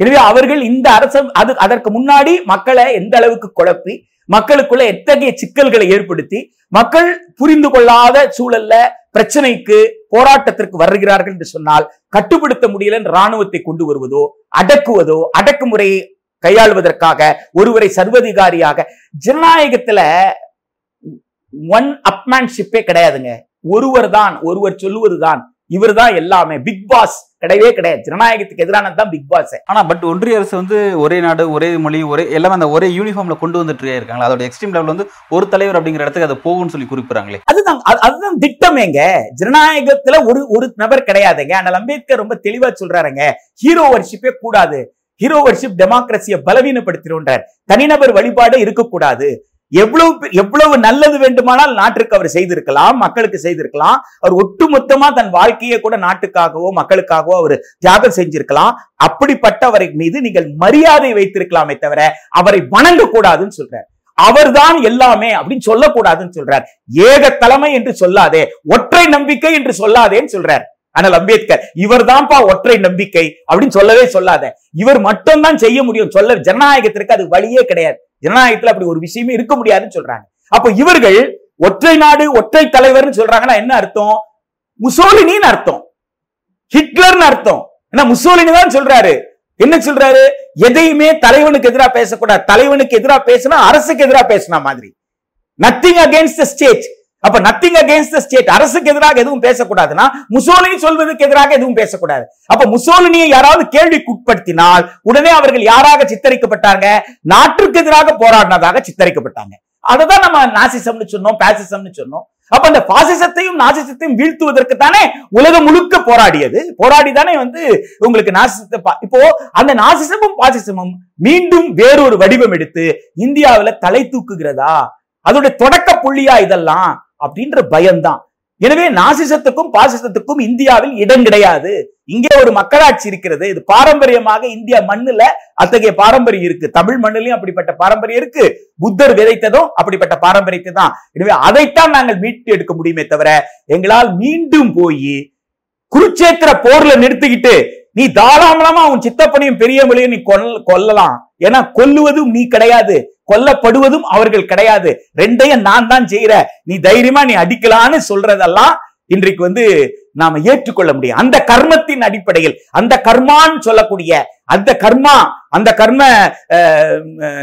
எனவே அவர்கள் இந்த அரசம் அது அதற்கு முன்னாடி மக்களை எந்த அளவுக்கு குழப்பி மக்களுக்குள்ள எத்தகைய சிக்கல்களை ஏற்படுத்தி மக்கள் புரிந்து கொள்ளாத சூழல்ல பிரச்சனைக்கு போராட்டத்திற்கு வருகிறார்கள் என்று சொன்னால் கட்டுப்படுத்த முடியல ராணுவத்தை கொண்டு வருவதோ அடக்குவதோ அடக்குமுறையை கையாளுவதற்காக ஒருவரை சர்வதிகாரியாக ஜனநாயகத்துல ஒன் அப்மேன்ஷிப்பே கிடையாதுங்க. ஒருவர் தான் ஒருவர் சொல்லுவதுதான். இவர் தான் எல்லாமே. பிக் பாஸ் கிடையவே கிடையாது. ஜனநாயகத்துக்கு எதிரானது தான் பிக் பாஸ் ஆனா பட் ஒன்றிய அரசு வந்து ஒரே நாடு ஒரே மொழி ஒரே எல்லாமே அந்த ஒரே யூனிஃபார்ம்ல கொண்டு வந்துட்டு இருக்காங்க அதோட எக்ஸ்ட்ரீம் லெவல் வந்து ஒரு தலைவர் அப்படிங்கிற இடத்துக்கு அது போகும்னு சொல்லி குறிப்பிடுறாங்களே. அதுதான் அது- அதுதான் திட்டமேங்க ஜனநாயகத்துல ஒரு ஒரு நபர் கிடையாதுங்க. ஆனால் அம்பேத்கர் ரொம்ப தெளிவா சொல்றாருங்க. ஹீரோ வர்ஷிப்பே கூடாது. ஹீரோ வர்ஷிப் டெமோக்ரஸியை பலவீனப்படுத்திடும்ன்றார். தனிநபர் வழிபாடு இருக்கக்கூடாது. எவ்வளவு எவ்வளவு நல்லது வேண்டுமானால் நாட்டிற்கு அவர் செய்திருக்கலாம் மக்களுக்கு செய்திருக்கலாம். அவர் ஒட்டுமொத்தமா தன் வாழ்க்கையை கூட நாட்டுக்காகவோ மக்களுக்காகவோ அவர் தியாகம் செஞ்சிருக்கலாம். அப்படிப்பட்டவரை மீது நீங்கள் மரியாதை வைத்திருக்கலாமே தவிர அவரை வணங்க கூடாதுன்னு சொல்றார். அவர்தான் எல்லாமே அப்படின்னு சொல்லக்கூடாதுன்னு சொல்றார். ஏக தலைமை என்று சொல்லாதே ஒற்றை நம்பிக்கை என்று சொல்லாதேன்னு சொல்றார். ஆனால் அம்பேத்கர் இவர்தான்ப்பா ஒற்றை நம்பிக்கை அப்படின்னு சொல்லவே சொல்லாத. இவர் மட்டும்தான் செய்ய முடியும் சொல்ல ஜனநாயகத்திற்கு அது வழியே கிடையாது. ஜனநாயகத்துல அப்படி ஒரு விஷயமே இருக்க முடியாதுன்னு சொல்றாங்க. அப்போ இவர்கள் ஒற்றை நாடு ஒற்றை தலைவர்னு சொல்றாங்கன்னா என்ன அர்த்தம்? முசோலினின்னு அர்த்தம். ஹிட்லர்னு அர்த்தம். ஏன்னா முசோலினி தான் சொல்றாரு. என்ன சொல்றாரு? எதையுமே தலைவனுக்கு எதிராக பேசக்கூடாது. தலைவனுக்கு எதிராக பேசினா அரசுக்கு எதிராக பேசினா மாதிரி. நத்திங் அகேன்ஸ்ட் த ஸ்டேட் அப்ப நத்திங் அகேன்ஸ்ட் த ஸ்டேட் அரசுக்கு எதிராக எதுவும் பேசக்கூடாதுன்னா முசோலினி சொல்வதற்கு எதிராக எதுவும் பேசக்கூடாது. அப்ப முசோலினியை யாராவது கேள்விக்கு உட்படுத்தினால் உடனே அவர்கள் யாராக சித்தரிக்கப்பட்டாங்க? நாட்டிற்கு எதிராக போராடினதாக சித்தரிக்கப்பட்டாங்க. அததான் நம்ம நாசிசம்னு சொன்னோம் பாசிசம்னு சொன்னோம். அப்ப அந்த பாசிசத்தையும் நாசிசத்தையும் வீழ்த்துவதற்கு தானே உலகம் முழுக்க போராடியது. போராடி தானே வந்து உங்களுக்கு நாசிசத்தை இப்போ அந்த நாசிசமும் பாசிசமும் மீண்டும் வேறொரு வடிவம் எடுத்து இந்தியாவுல தலை தூக்குகிறதா? அதோட தொடக்க புள்ளியா இதெல்லாம் அப்படின்ற பயம்தான். எனவே நாசிசத்துக்கும் பாசிசத்துக்கும் இந்தியாவில் இடம் கிடையாது. இங்கே ஒரு மக்களாட்சி இருக்கிறது. இது பாரம்பரியமாக இந்திய மண்ணுல அத்தகைய பாரம்பரியம் இருக்கு. தமிழ் மண்ணிலையும் அப்படிப்பட்ட பாரம்பரியம் இருக்கு. புத்தர் விதைத்ததும் அப்படிப்பட்ட பாரம்பரியத்தை தான் எனவே அதைத்தான் நாங்கள் மீட்டு எடுக்க முடியுமே தவிர எங்களால் மீண்டும் போய் குருச்சேத்திர போர்ல நிறுத்திக்கிட்டு நீ தாராளமா உன் சித்தப்பனையும் பெரியவங்களையும் நீ கொல்ல கொல்லலாம். ஏன்னா கொல்லுவதும் நீ கிடையாது. கொல்லப்படுவதும் அவர்கள் கிடையாது. ரெண்டையும் நான் தான் செய்யற நீ தைரியமா நீ அடிக்கலான்னு சொல்றதெல்லாம் இன்றைக்கு வந்து நாம ஏற்றுக்கொள்ள முடியும். அந்த கர்மத்தின் அடிப்படையில் அந்த கர்மான்னு சொல்லக்கூடிய அந்த கர்மா அந்த கர்ம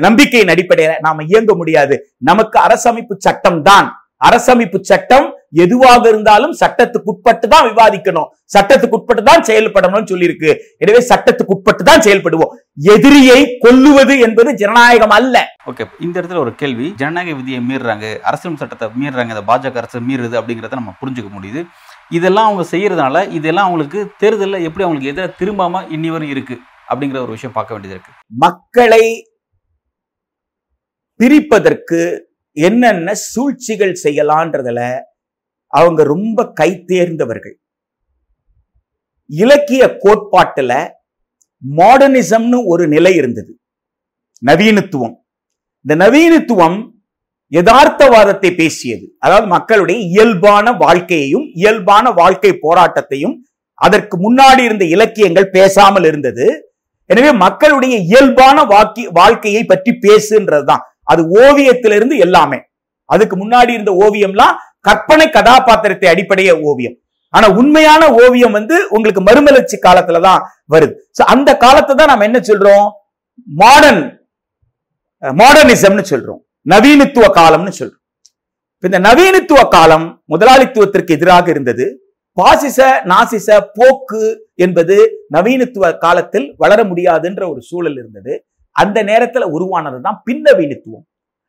நம்பிக்கையின் அடிப்படையில நாம இயங்க முடியாது. நமக்கு அரசமைப்பு சட்டம் தான் அரசமைப்பு சட்டம் எதுவாக இருந்தாலும் சட்டத்துக்குட்பட்டு தான் விவாதிக்கணும். சட்டத்துக்குட்பட்டு தான் செயல்படணும்னு சொல்லியிருக்கு. எனவே சட்டத்துக்குட்பட்டு தான் செயல்படுவோம். எதிரியை கொல்லுவது என்பது ஜனநாயகம் அல்ல. ஓகே இந்த இடத்துல ஒரு கேள்வி. ஜனநாயக விதியை மீறுறாங்க அரசியல் சட்டத்தை மீறுறாங்க இந்த பாஜக அரசு மீறுது அப்படிங்கிறத நம்ம புரிஞ்சுக்க முடியுது. இதெல்லாம் அவங்க செய்யறதுனால இதெல்லாம் அவங்களுக்கு தேர்தலில் எப்படி அவங்களுக்கு எதிராக திரும்பாம இன்னி வரையும் இருக்கு அப்படிங்கிற ஒரு விஷயம் பார்க்க வேண்டியது இருக்கு. மக்களை பிரிப்பதற்கு என்னென்ன சூழ்ச்சிகள் செய்யலான்றதுல அவங்க ரொம்ப கை தேர்ந்தவர்கள். இலக்கிய கோட்பாட்டுல மாடர்னிசம்னு ஒரு நிலை இருந்தது. நவீனத்துவம். இந்த நவீனத்துவம் யதார்த்தவாதத்தை பேசியது. அதாவது மக்களுடைய இயல்பான வாழ்க்கையையும் இயல்பான வாழ்க்கை போராட்டத்தையும் அதற்கு முன்னாடி இருந்த இலக்கியங்கள் பேசாமல் இருந்தது. எனவே மக்களுடைய இயல்பான வாக்கி வாழ்க்கையை பற்றி பேசுன்றதுதான். அது ஓவியத்திலிருந்து எல்லாமே. அதுக்கு முன்னாடி இருந்த ஓவியம்லாம் கற்பனை கதாபாத்திரத்தை அடிப்படைய ஓவியம். ஆனா உண்மையான ஓவியம் வந்து உங்களுக்கு மறுமலர்ச்சி காலத்துலதான் வருது. சோ அந்த காலத்தை தான் நம்ம என்ன சொல்றோம்? மாடர்ன் மாடர்னிசம்னு சொல்றோம். நவீனத்துவ காலம்னு சொல்றோம். இந்த நவீனத்துவ காலம் முதலாளித்துவத்திற்கு எதிராக இருந்தது. பாசிச நாசிச போக்கு என்பது நவீனத்துவ காலத்தில் வளர முடியாதுன்ற ஒரு சூழல் இருந்தது. அந்த நேரத்துல உருவானது தான் பின்னவீனத்துவம்.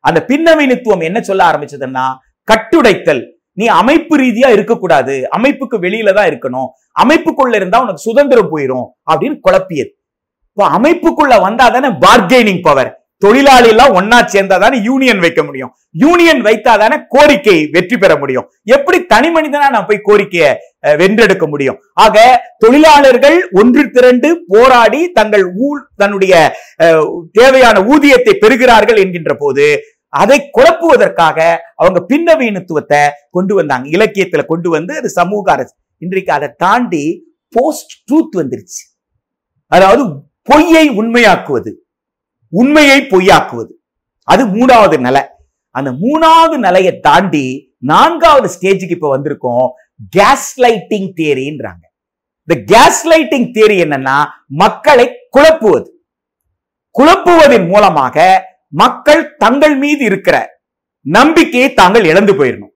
அந்த பின்னவீனத்துவம் என்ன சொல்ல ஆரம்பிச்சதுன்னா கட்டுடைத்தல். நீ அமைப்பு ரீதியா இருக்கக்கூடாது. அமைப்புக்கு வெளியில தான் இருக்கணும். அமைப்புக்குள்ள இருந்தா உனக்கு சுதந்திரம் போயிடும் அப்படின்னு குழப்பியது. இப்போ அமைப்புக்குள்ள வந்தா தானே பார்கெனிங் பவர் தொழிலாளி எல்லாம் ஒன்னா சேர்ந்தா தானே யூனியன் வைக்க முடியும். யூனியன் வைத்தா தானே கோரிக்கை வெற்றி பெற முடியும். எப்படி தனி மனிதனா நான் போய் கோரிக்கையை வென்றெடுக்க முடியும். ஆக தொழிலாளர்கள் ஒன்று திரண்டு போராடி தங்கள் ஊழ் தன்னுடைய அஹ், தேவையான ஊதியத்தை பெறுகிறார்கள் என்கின்ற போது அதை குழப்புவதற்காக அவங்க பின்னவீனத்துவத்தை கொண்டு வந்தாங்க. இலக்கியத்துல கொண்டு வந்து அது சமூக அரசு. இன்றைக்கு அதை தாண்டி போஸ்ட் ட்ரூத் வந்துருச்சு. அதாவது பொய்யை உண்மையாக்குவது. உண்மையை பொய்யாக்குவது. அது மூணாவது நிலை. அந்த மூணாவது நிலையை தாண்டி நான்காவது ஸ்டேஜுக்கு இப்ப வந்திருக்கோம். கேஸ் லைட்டிங் தியரின்றாங்க இந்த கேஸ் லைட்டிங் தியரி என்னன்னா மக்களை குழப்புவது. குழப்புவதன் மூலமாக மக்கள் தங்கள் மீது இருக்கிற நம்பிக்கையை தாங்கள் இழந்து போயிடணும்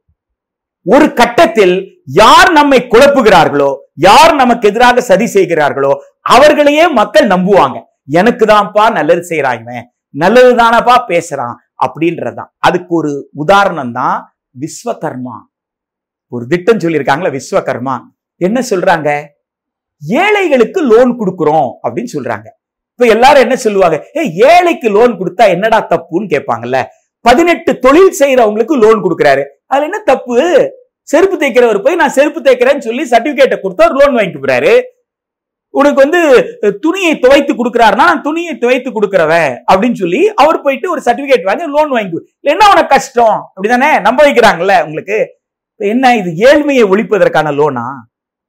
ஒரு கட்டத்தில் யார் நம்மை குழப்புகிறார்களோ யார் நமக்கு எதிராக சதி செய்கிறார்களோ அவர்களையே மக்கள் நம்புவாங்க. எனக்கு தான்ப்பா நல்லது செய்யறான் நல்லது தானப்பா பேசுறான் அப்படின்றதுதான். அதுக்கு ஒரு உதாரணம் தான் விஸ்வகர்மா. ஒரு திட்டம் சொல்லியிருக்காங்களா விஸ்வகர்மா. என்ன சொல்றாங்க? ஏழைகளுக்கு லோன் கொடுக்குறோம் அப்படின்னு சொல்றாங்க. இப்ப எல்லாரும் என்ன சொல்லுவாங்க? ஏ ஏழைக்கு லோன் கொடுத்தா என்னடா தப்புன்னு கேட்பாங்கல்ல. பதினெட்டு தொழில் செய்யறவங்களுக்கு லோன் கொடுக்குறாரு. அதுல என்ன தப்பு? செருப்பு தைக்கிறவர் போய் நான் செருப்பு தைக்கிறேன்னு சொல்லி சர்டிபிகேட்டை கொடுத்தா லோன் வாங்கிட்டு போறாரு. உனக்கு வந்து துணியை துவைத்து கொடுக்குறாருன்னா நான் துணியை துவைத்து கொடுக்குறவன் அப்படின்னு சொல்லி அவர் போயிட்டு ஒரு சர்டிபிகேட் வாங்கி லோன் வாங்கி என்ன உனக்கு கஷ்டம். அப்படிதானே? நம்ப வைக்கிறாங்கல்ல உங்களுக்கு. என்ன இது? ஏழ்மையை ஒழிப்பதற்கான லோனா?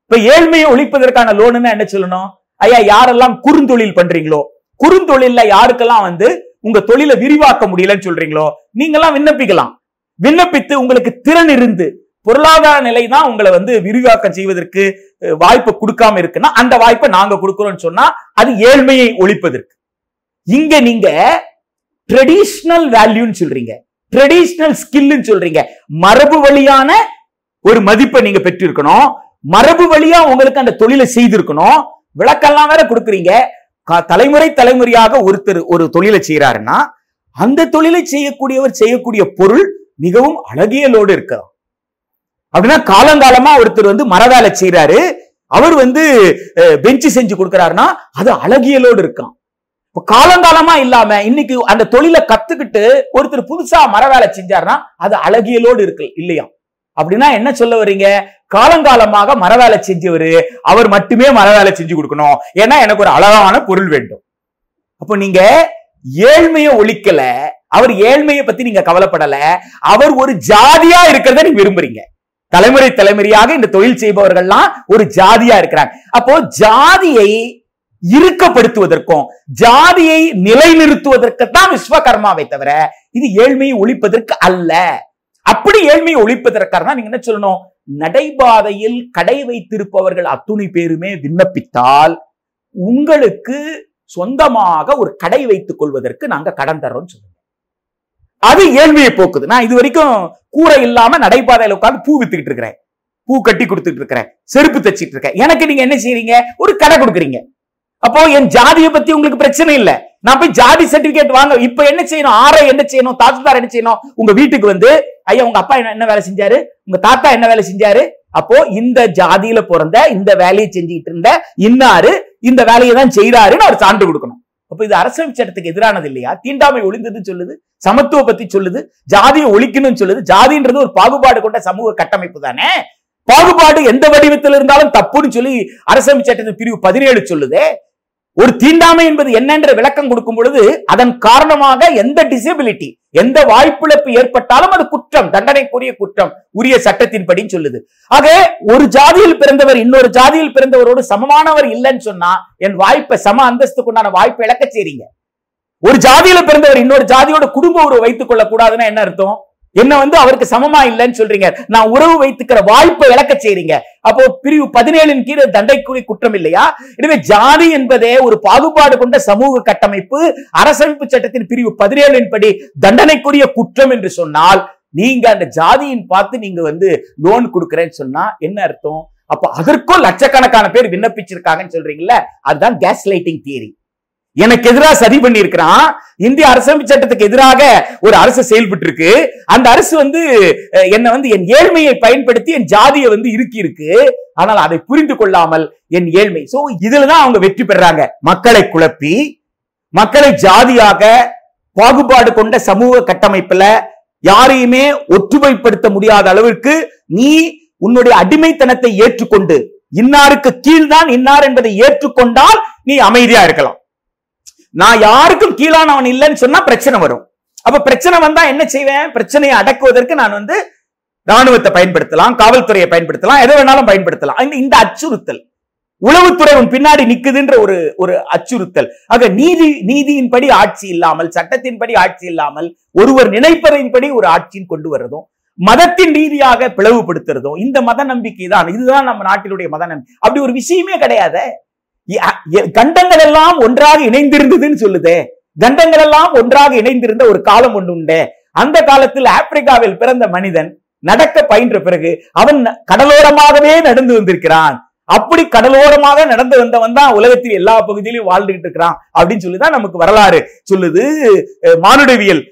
இப்ப ஏழ்மையை ஒழிப்பதற்கான லோனுன்னு என்ன சொல்லணும்? ஐயா யாரெல்லாம் குறுந்தொழில் பண்றீங்களோ குறுந்தொழில்ல யாருக்கெல்லாம் வந்து உங்க தொழிலை விரிவாக்க முடியலன்னு சொல்றீங்களோ நீங்கெல்லாம் விண்ணப்பிக்கலாம். விண்ணப்பித்து உங்களுக்கு திறன் இருந்து பொருளாதார நிலை தான் உங்களை வந்து விரிவாக்கம் செய்வதற்கு வாய்ப்பு கொடுக்காம இருக்குன்னா அந்த வாய்ப்பை நாங்க கொடுக்கிறோம்னு சொன்னா அது ஏழ்மையை ஒழிப்பதற்கு. இங்க நீங்க ட்ரெடிஷ்னல் வேல்யூன்னு சொல்றீங்க. ட்ரெடிஷ்னல் ஸ்கில்னு சொல்றீங்க. மரபு வழியான ஒரு மதிப்பை நீங்க பெற்றிருக்கணும். மரபு வழியா உங்களுக்கு அந்த தொழிலை செய்திருக்கணும். விளக்கெல்லாம் வேற கொடுக்குறீங்க. க- தலைமுறை தலைமுறையாக ஒருத்தர் ஒரு தொழிலை செய்யறாருன்னா அந்த தொழிலை செய்யக்கூடியவர் செய்யக்கூடிய பொருள் மிகவும் அழகியலோடு இருக்கலாம். அப்படின்னா காலங்காலமா ஒருத்தர் வந்து மர வேலை செய்யறாரு அவர் வந்து பெஞ்சு செஞ்சு கொடுக்கறாருன்னா அது அழகியலோடு இருக்கான் இப்ப காலங்காலமா இல்லாம இன்னைக்கு அந்த தொழிலை கத்துக்கிட்டு ஒருத்தர் புதுசா மர வேலை செஞ்சாருன்னா அது அழகியலோடு இருக்கு இல்லையா? அப்படின்னா என்ன சொல்ல வர்றீங்க? காலங்காலமாக மர வேலை செஞ்சவரு அவர் மட்டுமே மர வேலை செஞ்சு கொடுக்கணும். ஏன்னா எனக்கு ஒரு அழகான பொருள் வேண்டும். அப்போ நீங்க ஏழ்மையை ஒழிக்கல அவர் ஏழ்மையை பத்தி நீங்க கவலைப்படல அவர் ஒரு ஜாதியா இருக்கிறத நீங்க விரும்புறீங்க. தலைமுறை தலைமுறையாக இந்த தொழில் செய்பவர்கள்லாம் ஒரு ஜாதியா இருக்கிறாங்க. அப்போ ஜாதியை இறுக்கப்படுத்துவதற்கும் ஜாதியை நிலைநிறுத்துவதற்கு தான் விஸ்வகர்மாவை தவிர இது ஏழ்மையை ஒழிப்பதற்கு அல்ல. அப்படி ஏழ்மையை ஒழிப்பதற்காக நீங்க என்ன சொல்லணும்? நடைபாதையில் கடை வைத்திருப்பவர்கள் அத்துணை பேருமே விண்ணப்பித்தால் உங்களுக்கு சொந்தமாக ஒரு கடை வைத்துக் கொள்வதற்கு நாங்க கடன் தரோம்னு சொல்லுங்க. அது ஏழ்மையை போக்குது. நான் இது வரைக்கும் கூரை இல்லாம நடைபாதையில உட்கார்ந்து பூ வித்துக்கிட்டு இருக்கிறேன். பூ கட்டி கொடுத்துட்டு இருக்கிறேன். செருப்பு தச்சிட்டு இருக்கேன். எனக்கு நீங்க என்ன செய்யறீங்க ஒரு கடை கொடுக்குறீங்க. அப்போ என் ஜாதியை பத்தி உங்களுக்கு பிரச்சனை இல்ல. நான் போய் ஜாதி சர்டிபிகேட் வாங்க இப்ப என்ன செய்யணும்? ஆரோ என்ன செய்யணும்? தாசில்தார் என்ன செய்யணும்? உங்க வீட்டுக்கு வந்து ஐயா உங்க அப்பா என்ன வேலை செஞ்சாரு? உங்க தாத்தா என்ன வேலை செஞ்சாரு? அப்போ இந்த ஜாதியில பிறந்த இந்த வேலையை செஞ்சுக்கிட்டு இருந்த இன்னாரு இந்த வேலையை தான் செய்யறாருன்னு அவர் சான்று கொடுக்கணும். அப்ப இது அரசியல் சட்டத்துக்கு எதிரானது இல்லையா? தீண்டாமை ஒளிந்ததுன்னு சொல்லுது சமத்துவ பத்தி சொல்லுது ஜாதியை ஒழிக்கணும்னு சொல்லுது. ஜாதின்றது ஒரு பாகுபாடு கொண்ட சமூக கட்டமைப்பு தானே? பாகுபாடு எந்த வடிவத்தில் இருந்தாலும் தப்புன்னு சொல்லி அரசியல் சட்டத்தின் பிரிவு பதினேழு சொல்லுது. ஒரு தீண்டாமை என்பது என்னென்ற விளக்கம் கொடுக்கும் பொழுது அதன் காரணமாக எந்த டிசபிலிட்டி எந்த வாய்ப்பிழப்பு ஏற்பட்டாலும் அது குற்றம் தண்டனைக்குரிய குற்றம் உரிய சட்டத்தின்படி சொல்லுது. ஆக ஒரு ஜாதியில் பிறந்தவர் இன்னொரு ஜாதியில் பிறந்தவரோடு சமமானவர் இல்லைன்னு சொன்னா என் வாய்ப்பை சம அந்தஸ்துக்கு உண்டான வாய்ப்பை இழக்க செய்றீங்க. ஒரு ஜாதியில பிறந்தவர் இன்னொரு ஜாதியோட குடும்ப உறவு வைத்துக் கொள்ள கூடாதுன்னா என்ன அர்த்தம்? என்ன வந்து அவருக்கு சமமா இல்லைன்னு சொல்றீங்க. நான் உறவு வைத்துக்கிற வாய்ப்பை இழக்க செய்றீங்க. அப்போ பிரிவு பதினேழின் கீழ் தண்டைக்குரிய குற்றம் இல்லையா? எனவே ஜாதி என்பதே ஒரு பாகுபாடு கொண்ட சமூக கட்டமைப்பு. அரசமைப்பு சட்டத்தின் பிரிவு பதினேழின் படி தண்டனைக்குரிய குற்றம் என்று சொன்னால் நீங்க அந்த ஜாதியின் பார்த்து நீங்க வந்து லோன் கொடுக்குறேன்னு சொன்னா என்ன அர்த்தம்? அப்ப அதற்கும் லட்சக்கணக்கான பேர் விண்ணப்பிச்சிருக்காங்கன்னு சொல்றீங்கல்ல? அதுதான் கேஸ் லைட்டிங் தியரி எனக்கு எதிராக சதி பண்ணியிருக்கிறான். இந்திய அரசமைப்பு சட்டத்துக்கு எதிராக ஒரு அரசு செயல்பட்டு இருக்கு அந்த அரசு வந்து என்னை வந்து என் ஏழ்மையை பயன்படுத்தி என் ஜாதியை வந்து இறுக்கி இருக்கு ஆனால் அதை புரிந்து கொள்ளாமல் என் ஏழ்மை. சோ இதுலதான் அவங்க வெற்றி பெறாங்க. மக்களை குழப்பி மக்களை ஜாதியாக பாகுபாடு கொண்ட சமூக கட்டமைப்புல யாரையுமே ஒற்றுமைப்படுத்த முடியாத அளவிற்கு நீ உன்னுடைய அடிமைத்தனத்தை ஏற்றுக்கொண்டு இன்னாருக்கு கீழ்தான் இன்னார் என்பதை ஏற்றுக்கொண்டால் நீ அமைதியா இருக்கலாம். நான் யாருக்கும் கீழானவன் இல்லைன்னு சொன்னா பிரச்சனை வரும். அப்ப பிரச்சனை வந்தா என்ன செய்வேன்? பிரச்சனையை அடக்குவதற்கு நான் வந்து ராணுவத்தை பயன்படுத்தலாம் காவல்துறையை பயன்படுத்தலாம் எதை வேணாலும் பயன்படுத்தலாம். இந்த- அச்சுறுத்தல். உளவுத்துறை உன் பின்னாடி நிக்குதுன்ற ஒரு ஒரு அச்சுறுத்தல். ஆக நீதி நீதியின்படி ஆட்சி இல்லாமல் சட்டத்தின்படி ஆட்சி இல்லாமல் ஒருவர் நினைப்பதையின்படி ஒரு ஆட்சியின் கொண்டு வர்றதும் மதத்தின் ரீதியாக பிளவுபடுத்துறதும் இந்த மத நம்பிக்கை தான் இதுதான் நம்ம நாட்டினுடைய மத நம்பிக்கை. அப்படி ஒரு விஷயமே கிடையாது. கண்டங்கள் எல்லாம் ஒன்றாக இணைந்திருந்ததுன்னு சொல்லுதே. கண்டங்கள் எல்லாம் ஒன்றாக இணைந்திருந்த ஒரு காலம் ஒன்று உண்டு. அந்த காலத்தில் ஆப்பிரிக்காவில் பிறந்த மனிதன் நடக்க பயின்ற பிறகு அவன் கடலோரமாகவே நடந்து வந்திருக்கிறான். அப்படி கடலோரமாக நடந்து வந்தவன் தான் உலகத்தில் எல்லா பகுதியிலும் வாழ்ந்துகிட்டு இருக்கிறான் அப்படின்னு சொல்லிதான் நமக்கு வரலாறு சொல்லுது மானுடவியல்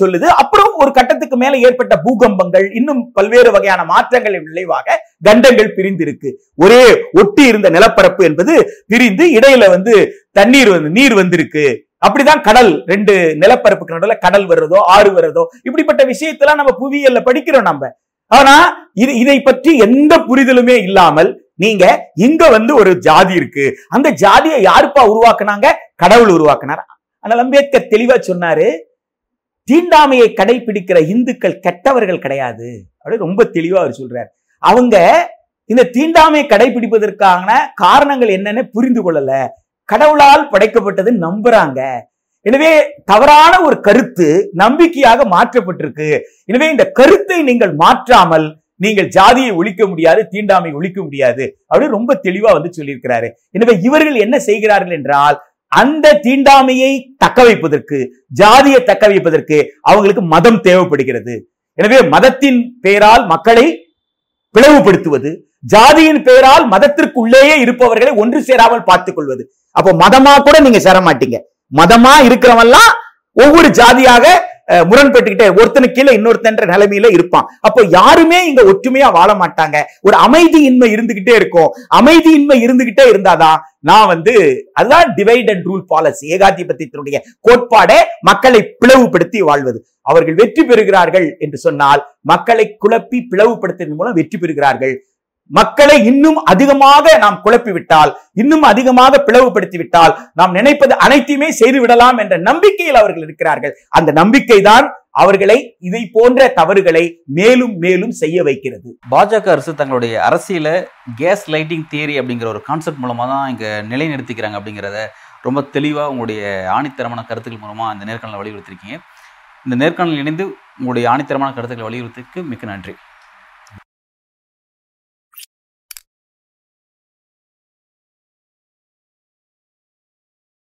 சொல்லுது. அப்புறம் ஒரு கட்டத்துக்கு மேல ஏற்பட்ட பூகம்பங்கள் இன்னும் பல்வேறு வகையான மாற்றங்களின் விளைவாக கண்டங்கள் பிரிந்திருக்கு. ஒரே ஒட்டி இருந்த நிலப்பரப்பு என்பது பிரிந்து இடையில வந்து தண்ணீர் வந்து நீர் வந்திருக்கு. அப்படிதான் கடல் ரெண்டு நிலப்பரப்புக்கு நடுவில் கடல் வர்றதோ ஆறு வர்றதோ இப்படிப்பட்ட விஷயத்தெல்லாம் நம்ம புவியியல்ல படிக்கிறோம் நம்ம. ஆனா இது இதை பற்றி எந்த புரிதலுமே இல்லாமல் நீங்க இங்க வந்து ஒரு ஜாதி இருக்கு. அந்த ஜாதியை யாருப்பா உருவாக்குனாங்க? கடவுள் உருவாக்குனார். ஆனால் அம்பேத்கர் தெளிவா சொன்னாரு தீண்டாமையை கடைபிடிக்கிற இந்துக்கள் கெட்டவர்கள் கிடையாது. அப்படின்னு ரொம்ப தெளிவா அவர் சொல்றாரு. அவங்க இந்த தீண்டாமை கடைபிடிப்பதற்கான காரணங்கள் என்னன்னு புரிந்து கொள்ளல. கடவுளால் படைக்கப்பட்டது நம்புறாங்க. எனவே தவறான ஒரு கருத்து நம்பிக்கையாக மாற்றப்பட்டிருக்கு. எனவே இந்த கருத்தை நீங்கள் மாற்றாமல் நீங்கள் ஜாதியை ஒழிக்க முடியாது தீண்டாமை ஒழிக்க முடியாது அப்படின்னு ரொம்ப தெளிவா வந்து சொல்லியிருக்கிறாரு. எனவே இவர்கள் என்ன செய்கிறார்கள் என்றால் அந்த தீண்டாமையை தக்க வைப்பதற்கு ஜாதியை தக்க வைப்பதற்கு அவங்களுக்கு மதம் தேவைப்படுகிறது. எனவே மதத்தின் பெயரால் மக்களை பிளவுபடுத்துவது ஜாதியின் பெயரால் மதத்திற்குள்ளேயே இருப்பவர்களை ஒன்று சேராமல் பார்த்துக் கொள்வது அப்போ மதமா கூட நீங்க சேர மாட்டீங்க மதமா இருக்கிறவெல்லாம் ஒவ்வொரு ஜாதியாக முரண்பட்டுக்கிட்டே ஒருத்தனு கீழே இன்னொருத்தன்ற நிலைமையில இருப்பான். அப்போ யாருமே இங்க ஒற்றுமையா வாழ மாட்டாங்க. ஒரு அமைதியின்மை இருந்துகிட்டே இருக்கும். அமைதியின்மை இருந்துகிட்டே இருந்தாதான் நான் வந்து அதுதான் டிவைட் அண்ட் ரூல் பாலிசி ஏகாதிபத்தியத்தினுடைய கோட்பாடே மக்களை பிளவுபடுத்தி வாழ்வது. அவர்கள் வெற்றி பெறுகிறார்கள் என்று சொன்னால் மக்களை குழப்பி பிளவுபடுத்துவதன் மூலம் வெற்றி பெறுகிறார்கள். மக்களை இன்னும் அதிகமாக நாம் குழப்பிவிட்டால் இன்னும் அதிகமாக பிளவுபடுத்திவிட்டால் நாம் நினைப்பது அனைத்தையுமே செய்து விடலாம் என்ற நம்பிக்கையில் அவர்கள் இருக்கிறார்கள். அந்த நம்பிக்கை தான் அவர்களை இதை போன்ற தவறுகளை மேலும் மேலும் செய்ய வைக்கிறது. பாஜக அரசு தங்களுடைய அரசியல கேஸ் லைட்டிங் தியரி அப்படிங்கிற ஒரு கான்செப்ட் மூலமாக தான் இங்கே நிலைநிறுத்திக்கிறாங்க அப்படிங்கிறத ரொம்ப தெளிவாக உங்களுடைய ஆணித்தரமான கருத்துக்கள் மூலமாக இந்த நேர்காணலை வலியுறுத்திருக்கீங்க. இந்த நேர்காணல் இணைந்து உங்களுடைய ஆணித்தரமான கருத்துக்களை வலியுறுத்திக்கு மிக்க நன்றி.